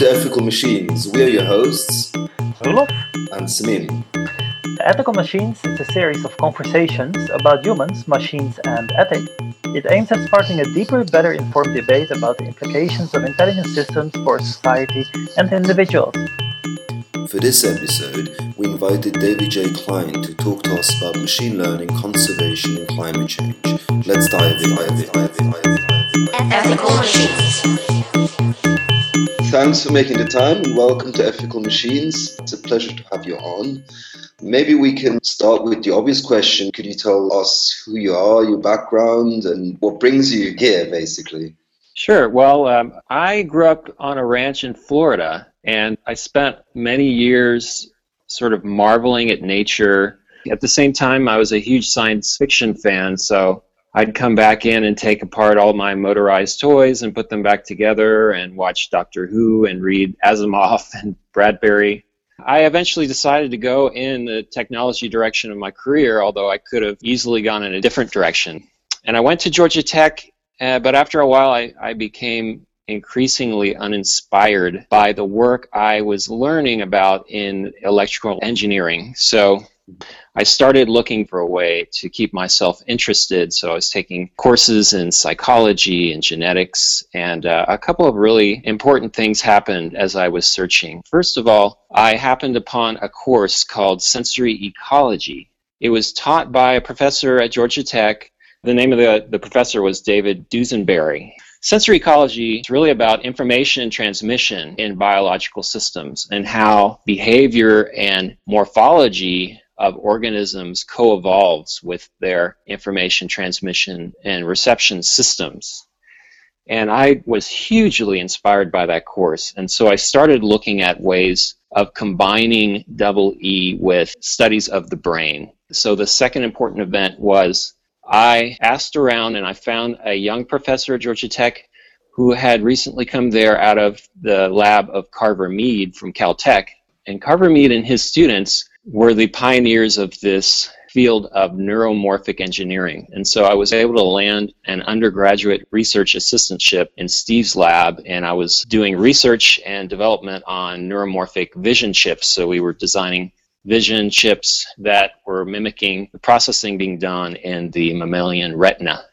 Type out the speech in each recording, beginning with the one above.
to Ethical Machines. We are your hosts, Roelof. and Samim. Ethical Machines is a series of conversations about humans, machines, and ethics. It aims at sparking a deeper, better informed debate about the implications of intelligent systems for society and individuals. For this episode, we invited David J. Klein to talk to us about machine learning, conservation, and climate change. Let's dive in, dive in, dive in, dive in, dive in. Ethical machines. Thanks for making the time and welcome to Ethical Machines. It's a pleasure to have you on. Maybe we can start with the obvious question. Could you tell us who you are, your background, and what brings you here, basically? Sure. Well, um, I grew up on a ranch in Florida, and I spent many years sort of marveling at nature. At the same time, I was a huge science fiction fan, so I'd come back in and take apart all my motorized toys and put them back together and watch Doctor Who and read Asimov and Bradbury. I eventually decided to go in the technology direction of my career, although I could have easily gone in a different direction. And I went to Georgia Tech, uh, but after a while, I, I became increasingly uninspired by the work I was learning about in electrical engineering. So I started looking for a way to keep myself interested. So I was taking courses in psychology and genetics, and uh, a couple of really important things happened as I was searching. First of all, I happened upon a course called Sensory Ecology. It was taught by a professor at Georgia Tech. The name of the, the professor was David Dusenbery. Sensory ecology is really about information transmission in biological systems and how behavior and morphology of organisms co-evolves with their information transmission and reception systems. And I was hugely inspired by that course. And so I started looking at ways of combining double E with studies of the brain. So the second important event was I asked around and I found a young professor at Georgia Tech who had recently come there out of the lab of Carver Mead from Caltech. And Carver Mead and his students were the pioneers of this field of neuromorphic engineering. And so I was able to land an undergraduate research assistantship in Steve's lab, and I was doing research and development on neuromorphic vision chips. So we were designing vision chips that were mimicking the processing being done in the mammalian retina.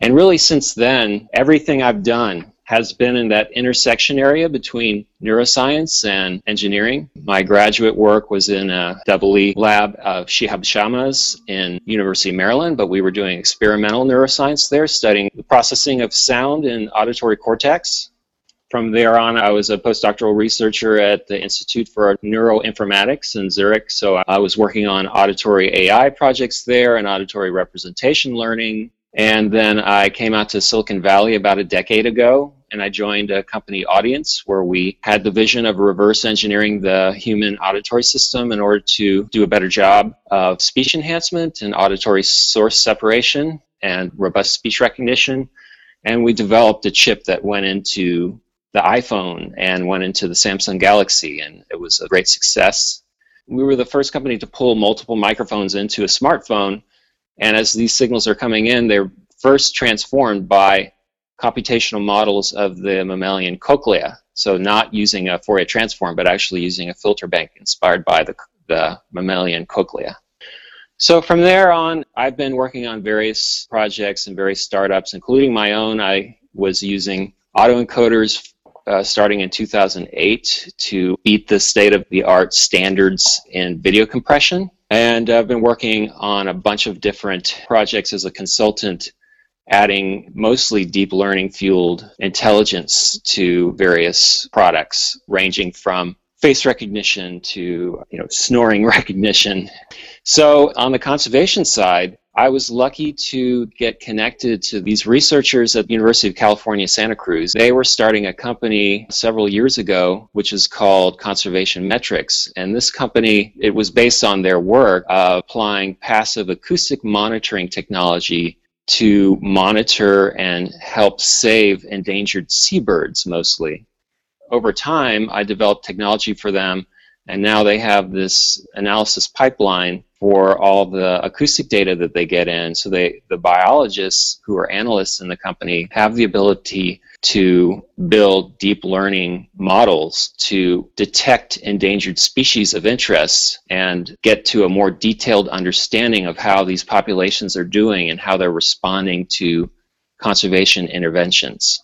And really, since then, everything I've done has been in that intersection area between neuroscience and engineering. My graduate work was in a double E lab of Shihab Shamma's in University of Maryland, but we were doing experimental neuroscience there, studying the processing of sound in auditory cortex. From there on, I was a postdoctoral researcher at the Institute for Neuroinformatics in Zurich. So I was working on auditory AI projects there and auditory representation learning. And then I came out to Silicon Valley about a decade ago and I joined a company Audience where we had the vision of reverse engineering the human auditory system in order to do a better job of speech enhancement and auditory source separation and robust speech recognition. And we developed a chip that went into the iPhone and went into the Samsung Galaxy, and it was a great success. We were the first company to pull multiple microphones into a smartphone, and as these signals are coming in, they're first transformed by computational models of the mammalian cochlea. So not using a Fourier transform, but actually using a filter bank inspired by the, the mammalian cochlea. So from there on, I've been working on various projects and various startups, including my own. I was using autoencoders uh, starting in 2008 to beat the state of the art standards in video compression. And I've been working on a bunch of different projects as a consultant, adding mostly deep learning fueled intelligence to various products, ranging from face recognition to you know snoring recognition. So on the conservation side, I was lucky to get connected to these researchers at the University of California, Santa Cruz. They were starting a company several years ago, which is called Conservation Metrics. And this company, it was based on their work of applying passive acoustic monitoring technology to monitor and help save endangered seabirds mostly. Over time, I developed technology for them, and now they have this analysis pipeline for all the acoustic data that they get in. So they, the biologists who are analysts in the company have the ability to build deep learning models to detect endangered species of interest and get to a more detailed understanding of how these populations are doing and how they're responding to conservation interventions.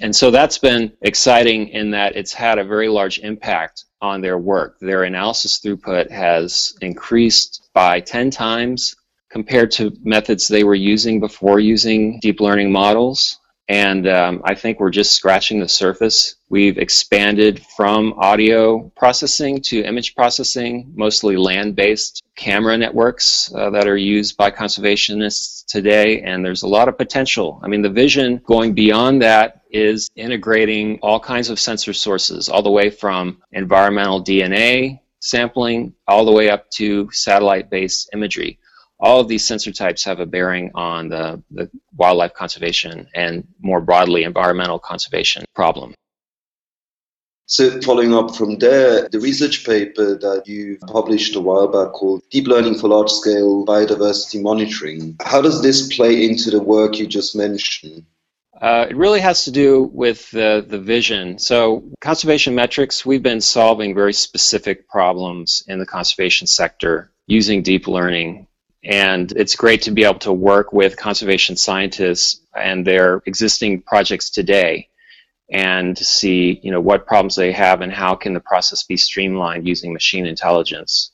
And so that's been exciting in that it's had a very large impact on their work. Their analysis throughput has increased by 10 times compared to methods they were using before using deep learning models. And um, I think we're just scratching the surface. We've expanded from audio processing to image processing, mostly land based camera networks uh, that are used by conservationists today. And there's a lot of potential. I mean, the vision going beyond that is integrating all kinds of sensor sources, all the way from environmental DNA sampling all the way up to satellite based imagery all of these sensor types have a bearing on the, the wildlife conservation and more broadly environmental conservation problem. So, following up from there, the research paper that you published a while back called Deep Learning for Large Scale Biodiversity Monitoring, how does this play into the work you just mentioned? Uh, it really has to do with the, the vision. So, conservation metrics, we've been solving very specific problems in the conservation sector using deep learning and it's great to be able to work with conservation scientists and their existing projects today and see you know what problems they have and how can the process be streamlined using machine intelligence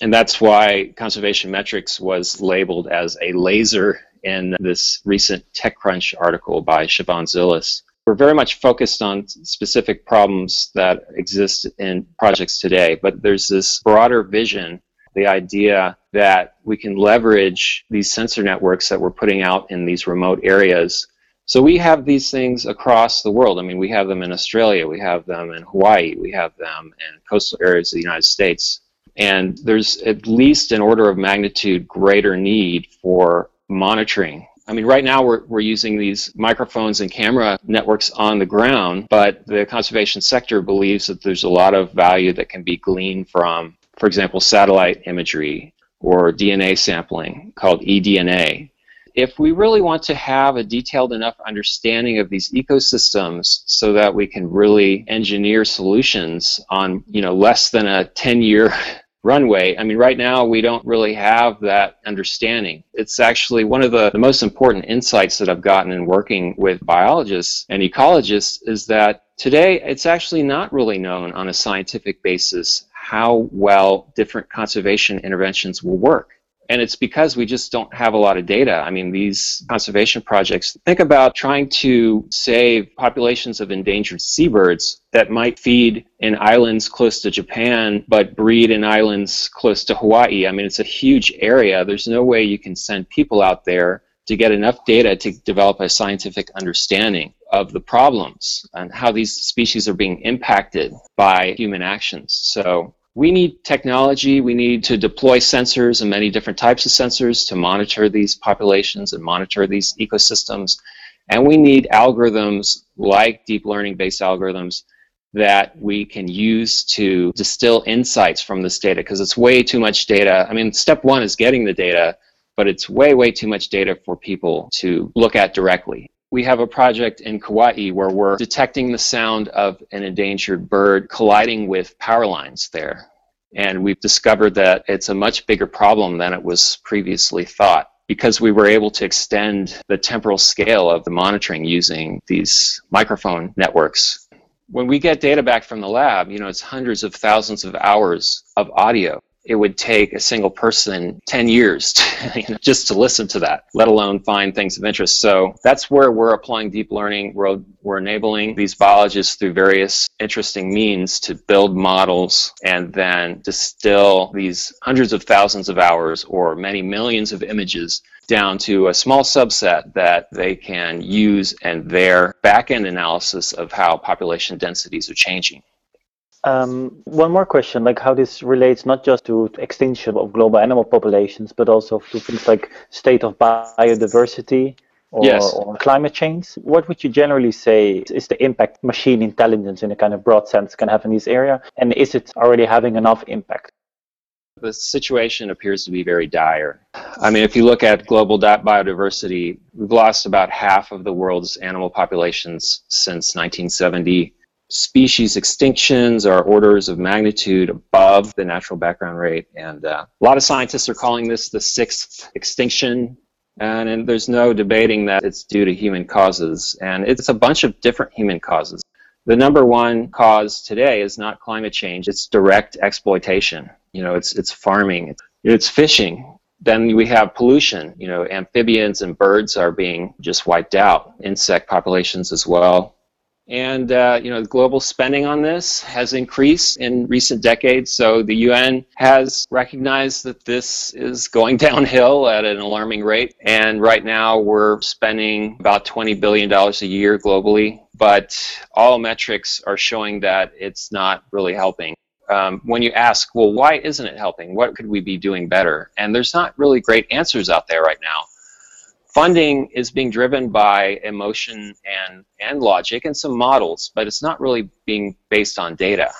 and that's why conservation metrics was labeled as a laser in this recent TechCrunch article by Shivon Zilis. We're very much focused on specific problems that exist in projects today, but there's this broader vision the idea that we can leverage these sensor networks that we're putting out in these remote areas. So we have these things across the world. I mean, we have them in Australia, we have them in Hawaii, we have them in coastal areas of the United States. And there's at least an order of magnitude greater need for monitoring. I mean, right now we're, we're using these microphones and camera networks on the ground, but the conservation sector believes that there's a lot of value that can be gleaned from for example, satellite imagery or DNA sampling called eDNA. If we really want to have a detailed enough understanding of these ecosystems so that we can really engineer solutions on, you know, less than a 10-year runway. I mean, right now we don't really have that understanding. It's actually one of the, the, most important insights that I've gotten in working with biologists and ecologists is that today it's actually not really known on a scientific basis how well different conservation interventions will work. And it's because we just don't have a lot of data. I mean, these conservation projects, think about trying to save populations of endangered seabirds that might feed in islands close to Japan, but breed in islands close to Hawaii. I mean, it's a huge area. There's no way you can send people out there to get enough data to develop a scientific understanding of the problems and how these species are being impacted by human actions. So we need technology. We need to deploy sensors and many different types of sensors to monitor these populations and monitor these ecosystems. And we need algorithms like deep learning based algorithms that we can use to distill insights from this data because it's way too much data. I mean, step one is getting the data, but it's way, way too much data for people to look at directly. We have a project in Kauai where we're detecting the sound of an endangered bird colliding with power lines there. And we've discovered that it's a much bigger problem than it was previously thought because we were able to extend the temporal scale of the monitoring using these microphone networks. When we get data back from the lab, you know, it's hundreds of thousands of hours of audio it would take a single person 10 years to, you know, just to listen to that, let alone find things of interest. So that's where we're applying deep learning. We're, we're enabling these biologists through various interesting means to build models and then distill these hundreds of thousands of hours or many millions of images down to a small subset that they can use in their back-end analysis of how population densities are changing. Um, one more question, like how this relates not just to extinction of global animal populations, but also to things like state of biodiversity or, yes. or climate change. What would you generally say is the impact machine intelligence in a kind of broad sense can have in this area? And is it already having enough impact? the situation appears to be very dire. I mean, if you look at global biodiversity, we've lost about half of the world's animal populations since 1970. Species extinctions are orders of magnitude above the natural background rate, and uh, a lot of scientists are calling this the sixth extinction. And, and there's no debating that it's due to human causes, and it's a bunch of different human causes. The number one cause today is not climate change; it's direct exploitation you know, it's it's farming, it's fishing. Then we have pollution. You know, amphibians and birds are being just wiped out. Insect populations as well. And uh, you know, global spending on this has increased in recent decades. So the UN has recognized that this is going downhill at an alarming rate. And right now, we're spending about 20 billion dollars a year globally. But all metrics are showing that it's not really helping um, when you ask, well, why isn't it helping? What could we be doing better? And there's not really great answers out there right now. Funding is being driven by emotion and, and logic and some models, but it's not really being based on data.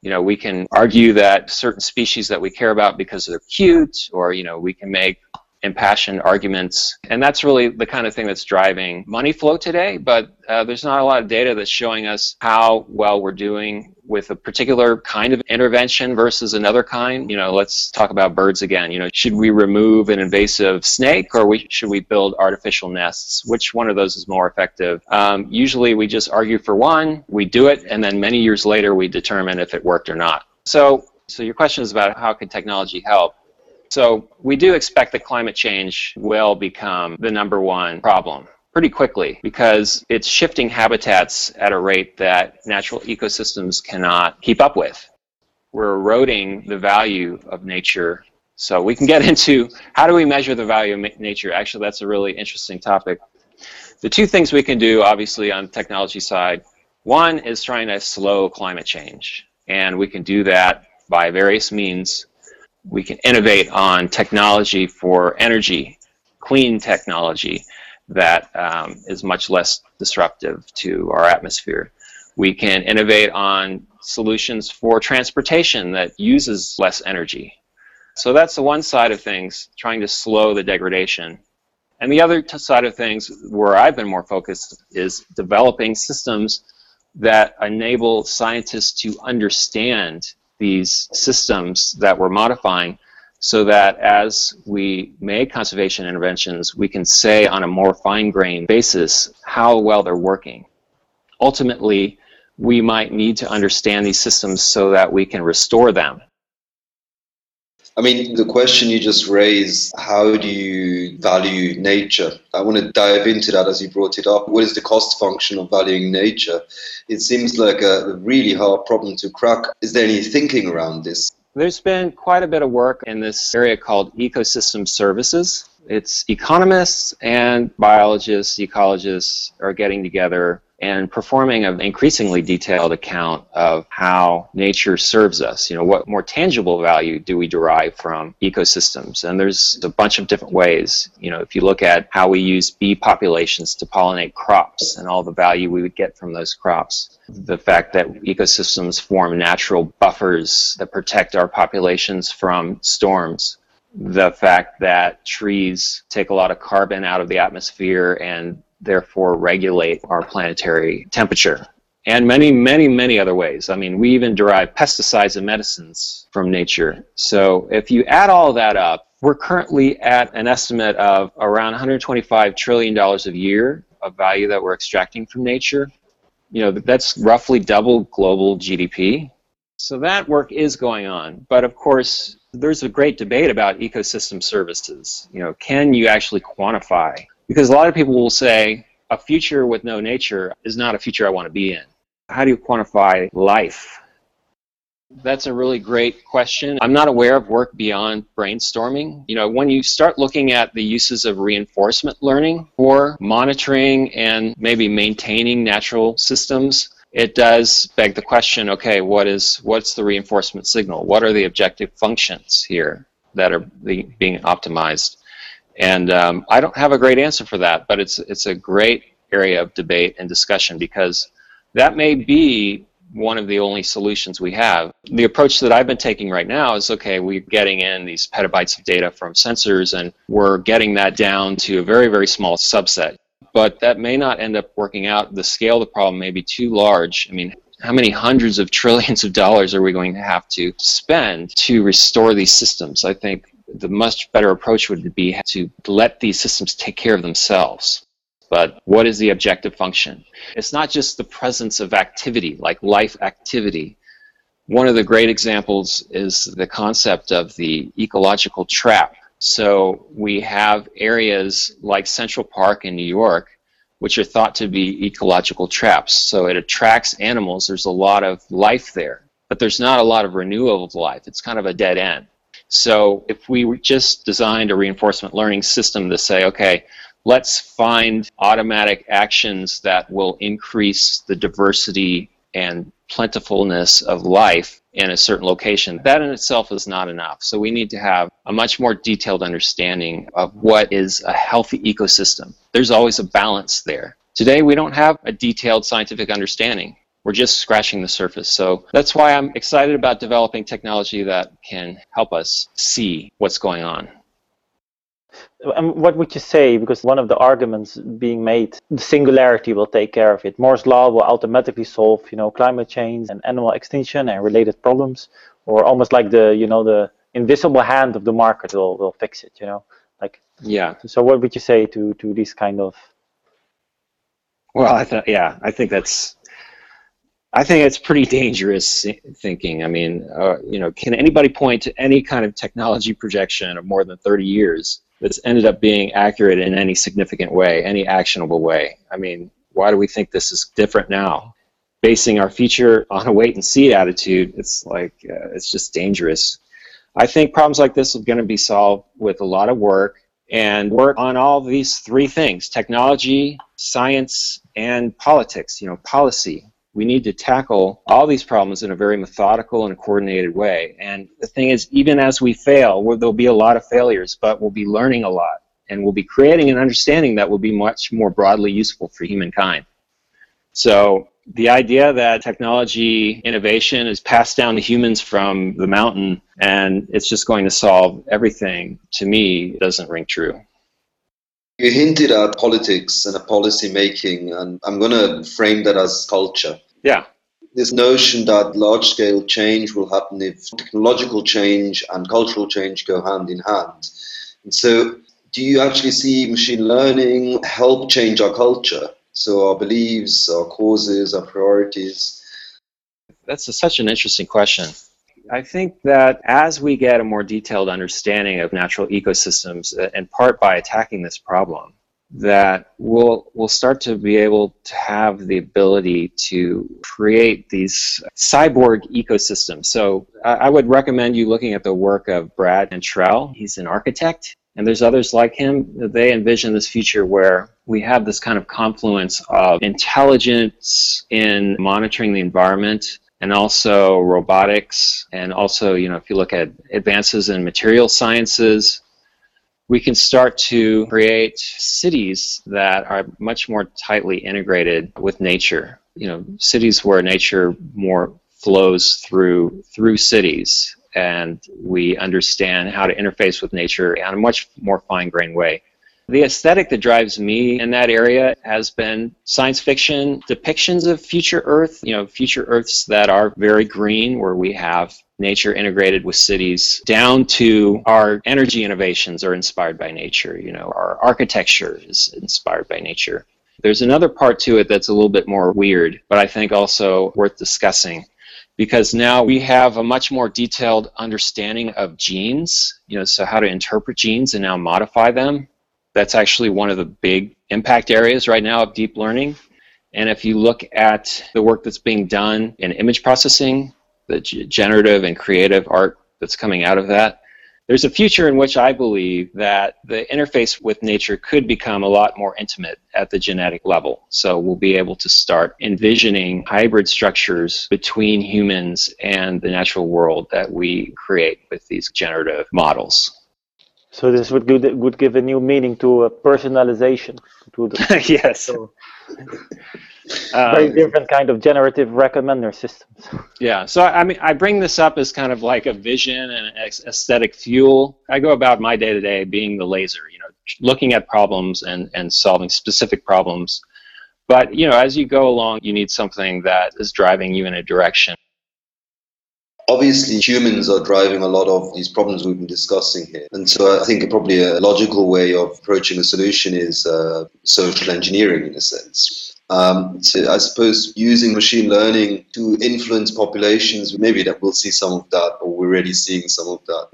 You know, we can argue that certain species that we care about because they're cute, or, you know, we can make impassioned arguments. And that's really the kind of thing that's driving money flow today, but uh, there's not a lot of data that's showing us how well we're doing with a particular kind of intervention versus another kind. You know, let's talk about birds again. You know, should we remove an invasive snake or we, should we build artificial nests? Which one of those is more effective? Um, usually we just argue for one, we do it, and then many years later we determine if it worked or not. So, so your question is about how can technology help? So we do expect that climate change will become the number one problem pretty quickly because it's shifting habitats at a rate that natural ecosystems cannot keep up with. We're eroding the value of nature. So we can get into how do we measure the value of nature? Actually, that's a really interesting topic. The two things we can do, obviously, on the technology side, one is trying to slow climate change. And we can do that by various means we can innovate on technology for energy, clean technology that um, is much less disruptive to our atmosphere. We can innovate on solutions for transportation that uses less energy. So that's the one side of things, trying to slow the degradation. And the other side of things, where I've been more focused, is developing systems that enable scientists to understand these systems that we're modifying so that as we make conservation interventions, we can say on a more fine-grained basis how well they're working. Ultimately, we might need to understand these systems so that we can restore them I mean, the question you just raised, how do you value nature? I want to dive into that as you brought it up. What is the cost function of valuing nature? It seems like a really hard problem to crack. Is there any thinking around this? There's been quite a bit of work in this area called ecosystem services. It's economists and biologists, ecologists are getting together and performing an increasingly detailed account of how nature serves us. You know, what more tangible value do we derive from ecosystems? And there's a bunch of different ways. You know, if you look at how we use bee populations to pollinate crops and all the value we would get from those crops, the fact that ecosystems form natural buffers that protect our populations from storms, the fact that trees take a lot of carbon out of the atmosphere and therefore regulate our planetary temperature. And many, many, many other ways. I mean, we even derive pesticides and medicines from nature. So if you add all that up, we're currently at an estimate of around $125 trillion a year of value that we're extracting from nature. You know, that's roughly double global GDP. So that work is going on. But of course, there's a great debate about ecosystem services. You know, can you actually quantify because a lot of people will say a future with no nature is not a future I want to be in. How do you quantify life? That's a really great question. I'm not aware of work beyond brainstorming. You know, when you start looking at the uses of reinforcement learning for monitoring and maybe maintaining natural systems, it does beg the question, okay, what is what's the reinforcement signal? What are the objective functions here that are being optimized? And um, I don't have a great answer for that, but it's it's a great area of debate and discussion because that may be one of the only solutions we have. The approach that I've been taking right now is okay, we're getting in these petabytes of data from sensors and we're getting that down to a very, very small subset. But that may not end up working out. The scale of the problem may be too large. I mean, how many hundreds of trillions of dollars are we going to have to spend to restore these systems? I think the much better approach would be to let these systems take care of themselves. But what is the objective function? It's not just the presence of activity, like life activity. One of the great examples is the concept of the ecological trap. So we have areas like Central Park in New York, which are thought to be ecological traps. So it attracts animals. There's a lot of life there, but there's not a lot of renewal of life. It's kind of a dead end. So if we just designed a reinforcement learning system to say, okay, let's find automatic actions that will increase the diversity and plentifulness of life in a certain location, that in itself is not enough. So we need to have a much more detailed understanding of what is a healthy ecosystem. There's always a balance there. Today we don't have a detailed scientific understanding. We're just scratching the surface. So that's why I'm excited about developing technology that can help us see what's going on. And what would you say? Because one of the arguments being made, the singularity will take care of it. Moore's law will automatically solve, you know, climate change and animal extinction and related problems, or almost like the, you know, the invisible hand of the market will, will fix it. You know, like yeah. So what would you say to to these kind of? Well, I thought yeah, I think that's I think it's pretty dangerous thinking. I mean, uh, you know, can anybody point to any kind of technology projection of more than 30 years that's ended up being accurate in any significant way, any actionable way? I mean, why do we think this is different now? Basing our future on a wait and see attitude, it's like, uh, it's just dangerous. I think problems like this are going to be solved with a lot of work and work on all these three things technology, science, and politics, you know, policy we need to tackle all these problems in a very methodical and coordinated way. And the thing is, even as we fail, there'll be a lot of failures, but we'll be learning a lot. And we'll be creating an understanding that will be much more broadly useful for humankind. So the idea that technology innovation is passed down to humans from the mountain and it's just going to solve everything, to me, doesn't ring true. You hinted at politics and a policy making, and I'm going to frame that as culture. Yeah. This notion that large scale change will happen if technological change and cultural change go hand in hand. And so, do you actually see machine learning help change our culture? So, our beliefs, our causes, our priorities? That's a, such an interesting question. I think that as we get a more detailed understanding of natural ecosystems, uh, in part by attacking this problem, that we'll we'll start to be able to have the ability to create these cyborg ecosystems. So I would recommend you looking at the work of Brad Cantrell. He's an architect, and there's others like him. They envision this future where we have this kind of confluence of intelligence in monitoring the environment and also robotics, and also, you know, if you look at advances in material sciences, we can start to create cities that are much more tightly integrated with nature. You know, cities where nature more flows through through cities, and we understand how to interface with nature in a much more fine-grained way. The aesthetic that drives me in that area has been science fiction depictions of future Earth, you know, future Earths that are very green, where we have nature integrated with cities, down to our energy innovations are inspired by nature. You know, our architecture is inspired by nature. There's another part to it that's a little bit more weird, but I think also worth discussing because now we have a much more detailed understanding of genes, you know, so how to interpret genes and now modify them that's actually one of the big impact areas right now of deep learning. And if you look at the work that's being done in image processing, the generative and creative art that's coming out of that, there's a future in which I believe that the interface with nature could become a lot more intimate at the genetic level. So we'll be able to start envisioning hybrid structures between humans and the natural world that we create with these generative models. So this would give, would give a new meaning to a personalization. To the, yes. So, um, very different kind of generative recommender systems. Yeah. So I mean, I bring this up as kind of like a vision and aesthetic fuel. I go about my day to day being the laser. You know, looking at problems and and solving specific problems. But you know, as you go along, you need something that is driving you in a direction Obviously, humans are driving a lot of these problems we've been discussing here. And so I think probably a logical way of approaching a solution is uh, social engineering in a sense. Um, so I suppose using machine learning to influence populations, maybe that we'll see some of that, or we're already seeing some of that.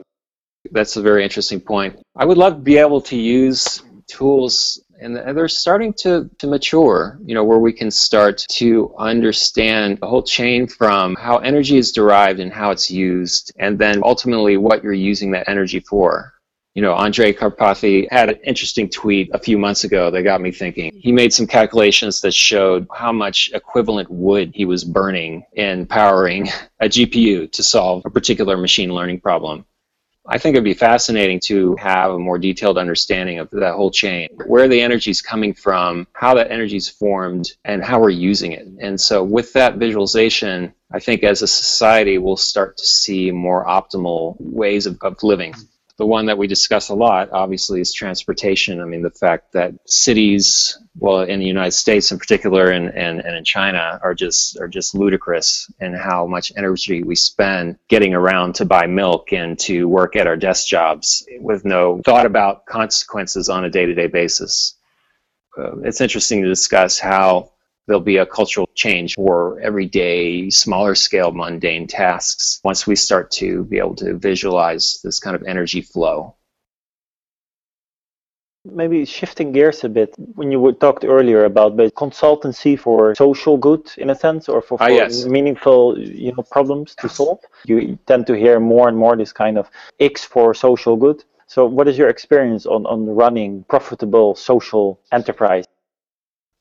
That's a very interesting point. I would love to be able to use tools and they're starting to, to mature, you know, where we can start to understand the whole chain from how energy is derived and how it's used, and then ultimately what you're using that energy for. You know, Andrej Karpathy had an interesting tweet a few months ago that got me thinking. He made some calculations that showed how much equivalent wood he was burning in powering a GPU to solve a particular machine learning problem. I think it'd be fascinating to have a more detailed understanding of that whole chain, where the energy is coming from, how that energy is formed, and how we're using it. And so, with that visualization, I think as a society, we'll start to see more optimal ways of, of living the one that we discuss a lot, obviously, is transportation. I mean, the fact that cities, well, in the United States in particular, and, and, and in China, are just are just ludicrous in how much energy we spend getting around to buy milk and to work at our desk jobs with no thought about consequences on a day-to-day basis. Uh, it's interesting to discuss how there'll be a cultural change for everyday, smaller scale, mundane tasks once we start to be able to visualize this kind of energy flow. Maybe shifting gears a bit, when you talked earlier about the consultancy for social good, in a sense, or for, ah, for ah, yes. meaningful, you know, problems to solve, you tend to hear more and more this kind of X for social good. So, what is your experience on on running profitable social enterprise?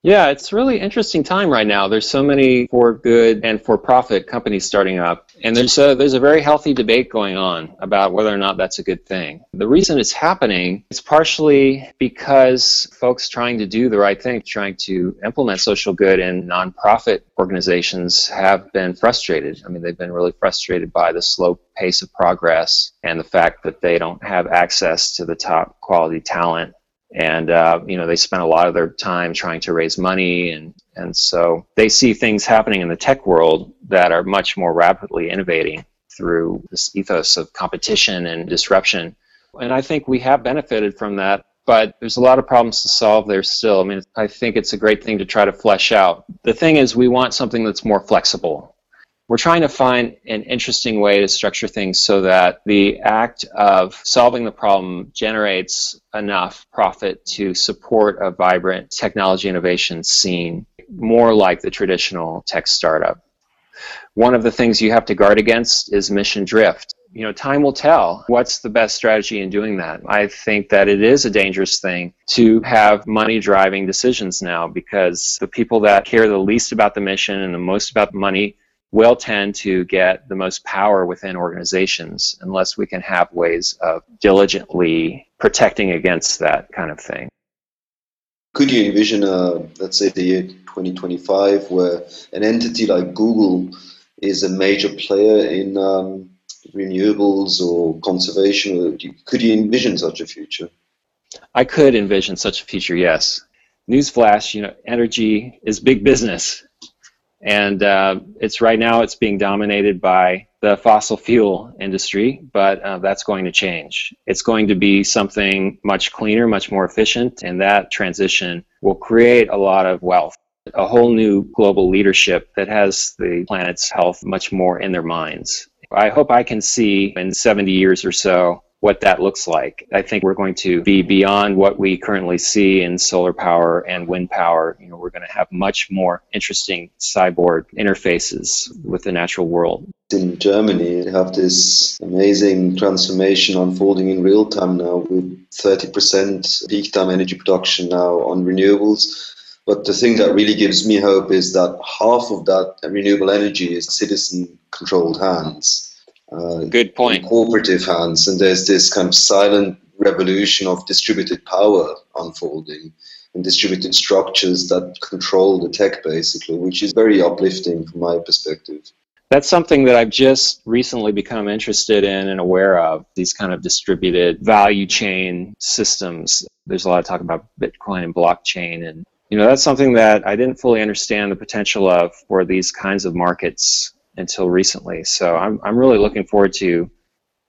Yeah, it's really interesting time right now. There's so many for good and for profit companies starting up, and there's a, there's a very healthy debate going on about whether or not that's a good thing. The reason it's happening is partially because folks trying to do the right thing, trying to implement social good in nonprofit organizations have been frustrated. I mean, they've been really frustrated by the slow pace of progress and the fact that they don't have access to the top quality talent and uh, you know they spend a lot of their time trying to raise money. And and so they see things happening in the tech world that are much more rapidly innovating through this ethos of competition and disruption. And i think we have benefited from that but there's a lot of problems to solve there still. I mean i think it's a great thing to try to flesh out. The thing is we want something that's more flexible we're trying to find an interesting way to structure things so that the act of solving the problem generates enough profit to support a vibrant technology innovation scene, more like the traditional tech startup. One of the things you have to guard against is mission drift. You know, time will tell what's the best strategy in doing that. I think that it is a dangerous thing to have money driving decisions now because the people that care the least about the mission and the most about the money will tend to get the most power within organizations unless we can have ways of diligently protecting against that kind of thing. Could you envision, a, let's say, the year 2025, where an entity like Google is a major player in um, renewables or conservation? Could you envision such a future? I could envision such a future, yes. Newsflash, you know, energy is big business and uh, it's right now it's being dominated by the fossil fuel industry, but uh, that's going to change. It's going to be something much cleaner, much more efficient, and that transition will create a lot of wealth. A whole new global leadership that has the planet's health much more in their minds. I hope I can see in 70 years or so what that looks like. I think we're going to be beyond what we currently see in solar power and wind power. You know, we're going to have much more interesting cyborg interfaces with the natural world. In Germany, we have this amazing transformation unfolding in real time now with 30% peak time energy production now on renewables. But the thing that really gives me hope is that half of that renewable energy is citizen controlled hands uh, Good point. Cooperative hands, and there's this kind of silent revolution of distributed power unfolding and distributed structures that control the tech, basically, which is very uplifting from my perspective. That's something that I've just recently become interested in and aware of these kind of distributed value chain systems. There's a lot of talk about Bitcoin and blockchain and you know that's something that I didn't fully understand the potential of for these kinds of markets until recently. So I'm I'm really looking forward to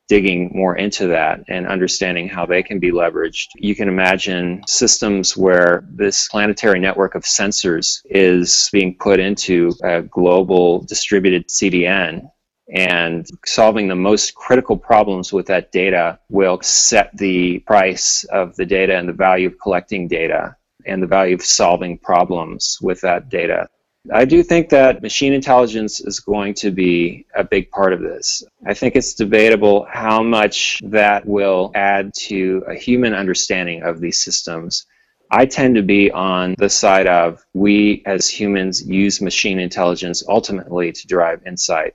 digging more into that and understanding how they can be leveraged. You can imagine systems where this planetary network of sensors is being put into a global distributed CDN and solving the most critical problems with that data will set the price of the data and the value of collecting data and the value of solving problems with that data. I do think that machine intelligence is going to be a big part of this. I think it's debatable how much that will add to a human understanding of these systems. I tend to be on the side of we as humans use machine intelligence ultimately to drive insight.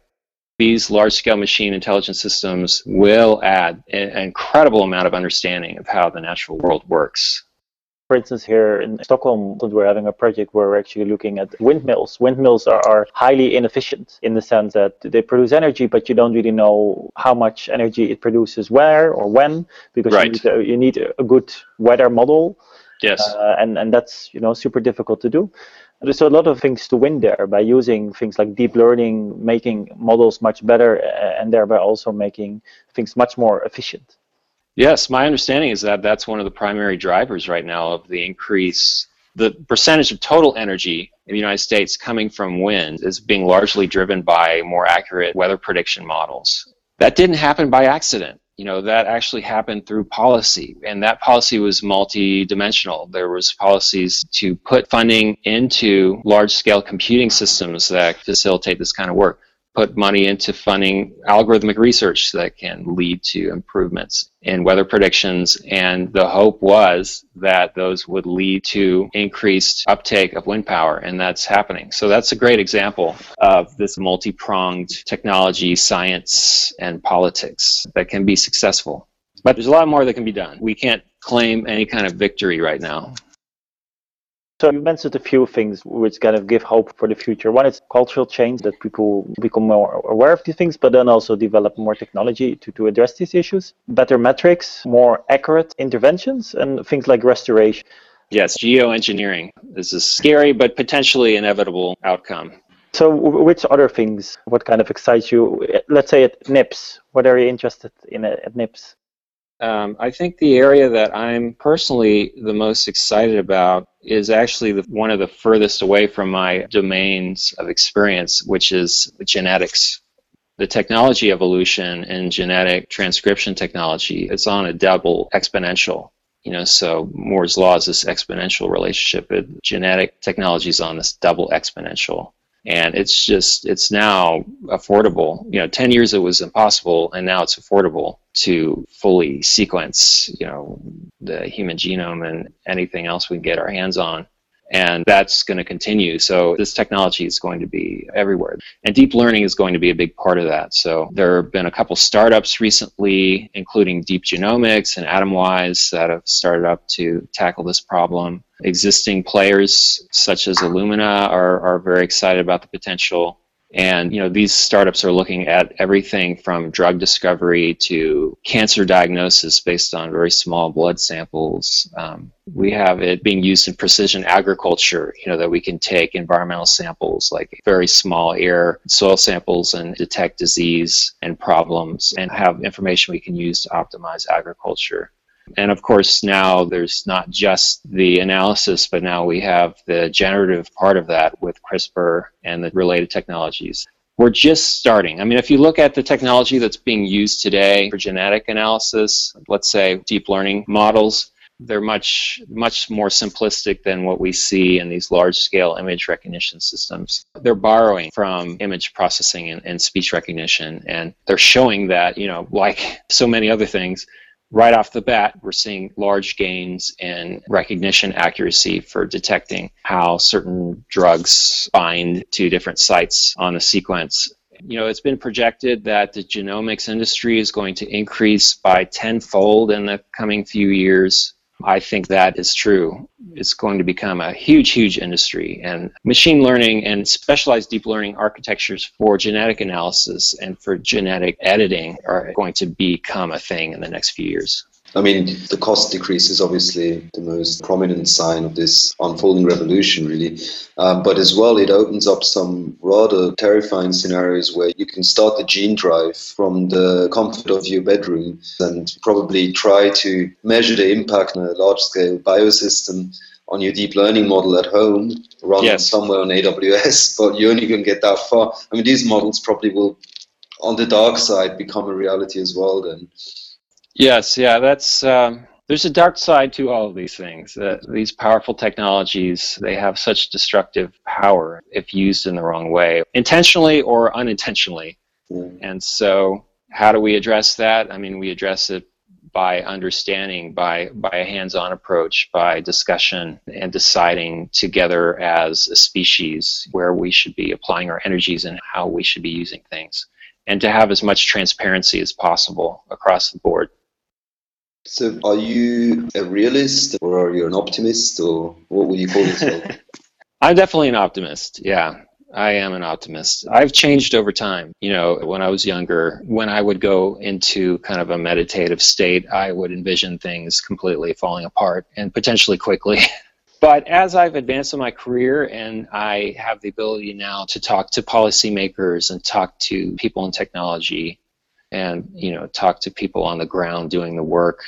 These large scale machine intelligence systems will add an incredible amount of understanding of how the natural world works for instance, here in Stockholm, we're having a project where we're actually looking at windmills. Windmills are, are, highly inefficient in the sense that they produce energy, but you don't really know how much energy it produces where or when, because right. you, need a, you, need a, good weather model. Yes. Uh, and, and that's you know super difficult to do. There's a lot of things to win there by using things like deep learning, making models much better, and thereby also making things much more efficient. Yes, my understanding is that that's one of the primary drivers right now of the increase. The percentage of total energy in the United States coming from wind is being largely driven by more accurate weather prediction models. That didn't happen by accident. You know, that actually happened through policy, and that policy was multi-dimensional. There was policies to put funding into large-scale computing systems that facilitate this kind of work put money into funding algorithmic research that can lead to improvements in weather predictions. And the hope was that those would lead to increased uptake of wind power, and that's happening. So that's a great example of this multi pronged technology, science, and politics that can be successful. But there's a lot more that can be done. We can't claim any kind of victory right now. So you mentioned a few things which kind of give hope for the future. One is cultural change that people become more aware of these things, but then also develop more technology to, to address these issues. Better metrics, more accurate interventions, and things like restoration. Yes, geoengineering is a scary but potentially inevitable outcome. So, which other things, what kind of excites you? Let's say at NIPS, what are you interested in at NIPS? Um, I think the area that I'm personally the most excited about is actually the, one of the furthest away from my domains of experience, which is genetics. The technology evolution in genetic transcription technology is on a double exponential. You know, so Moore's law is this exponential relationship. It, genetic technology is on this double exponential and it's just it's now affordable. You know 10 years it was impossible and now it's affordable to fully sequence you know the human genome and anything else we can get our hands on and that's going to continue. So this technology is going to be everywhere, and deep learning is going to be a big part of that. So there have been a couple startups recently, including Deep Genomics and Atomwise, that have started up to tackle this problem. Existing players such as Illumina are, are very excited about the potential and you know these startups are looking at everything from drug discovery to cancer diagnosis based on very small blood samples. Um, we have it being used in precision agriculture. You know that we can take environmental samples like very small air soil samples and detect disease and problems and have information we can use to optimize agriculture. And of course, now there's not just the analysis, but now we have the generative part of that with CRISPR and the related technologies. We're just starting. I mean, if you look at the technology that's being used today for genetic analysis, let's say deep learning models, they're much much more simplistic than what we see in these large scale image recognition systems they're borrowing from image processing and, and, speech recognition and they're showing that you know like so many other things right off the bat, we're seeing large gains in recognition accuracy for detecting how certain drugs bind to different sites on the sequence. You know, it's been projected that the genomics industry is going to increase by tenfold in the coming few years. I think that is true. It's going to become a huge, huge industry. And machine learning and specialized deep learning architectures for genetic analysis and for genetic editing are going to become a thing in the next few years. I mean, the cost decrease is obviously the most prominent sign of this unfolding revolution, really. Um, but as well, it opens up some rather terrifying scenarios where you can start the gene drive from the comfort of your bedroom and probably try to measure the impact on a large scale biosystem on your deep learning model at home, run yes. somewhere on AWS, but you're only going to get that far. I mean, these models probably will, on the dark side, become a reality as well then. Yes, yeah, that's um, there's a dark side to all of these things. Uh, these powerful technologies, they have such destructive power if used in the wrong way, intentionally or unintentionally. Mm. And so, how do we address that? I mean, we address it by understanding, by by a hands-on approach, by discussion and deciding together as a species where we should be applying our energies and how we should be using things, and to have as much transparency as possible across the board. So, are you a realist or are you an optimist or what would you call yourself? I'm definitely an optimist. Yeah, I am an optimist. I've changed over time. You know, when I was younger, when I would go into kind of a meditative state, I would envision things completely falling apart and potentially quickly. but as I've advanced in my career and I have the ability now to talk to policymakers and talk to people in technology, and you know talk to people on the ground doing the work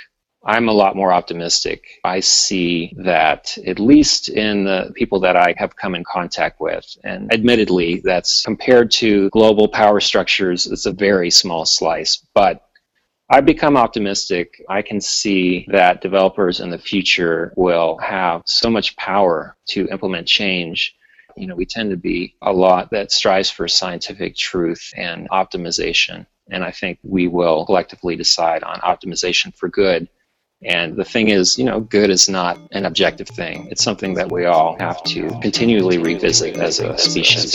i'm a lot more optimistic i see that at least in the people that i have come in contact with and admittedly that's compared to global power structures it's a very small slice but I've become optimistic. I can see that developers in the future will have so much power to implement change you know, we tend to be a lot that strives for scientific truth and optimization. And I think we will collectively decide on optimization for good. And the thing is, you know, good is not an objective thing. It's something that we all have to continually revisit as a species.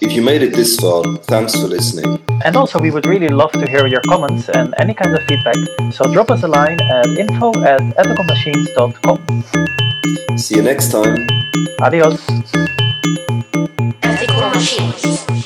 If you made it this far, thanks for listening. And also, we would really love to hear your comments and any kind of feedback. So drop us a line at info at ethicalmachines.com. See you next time. Adios. Ethical Machines.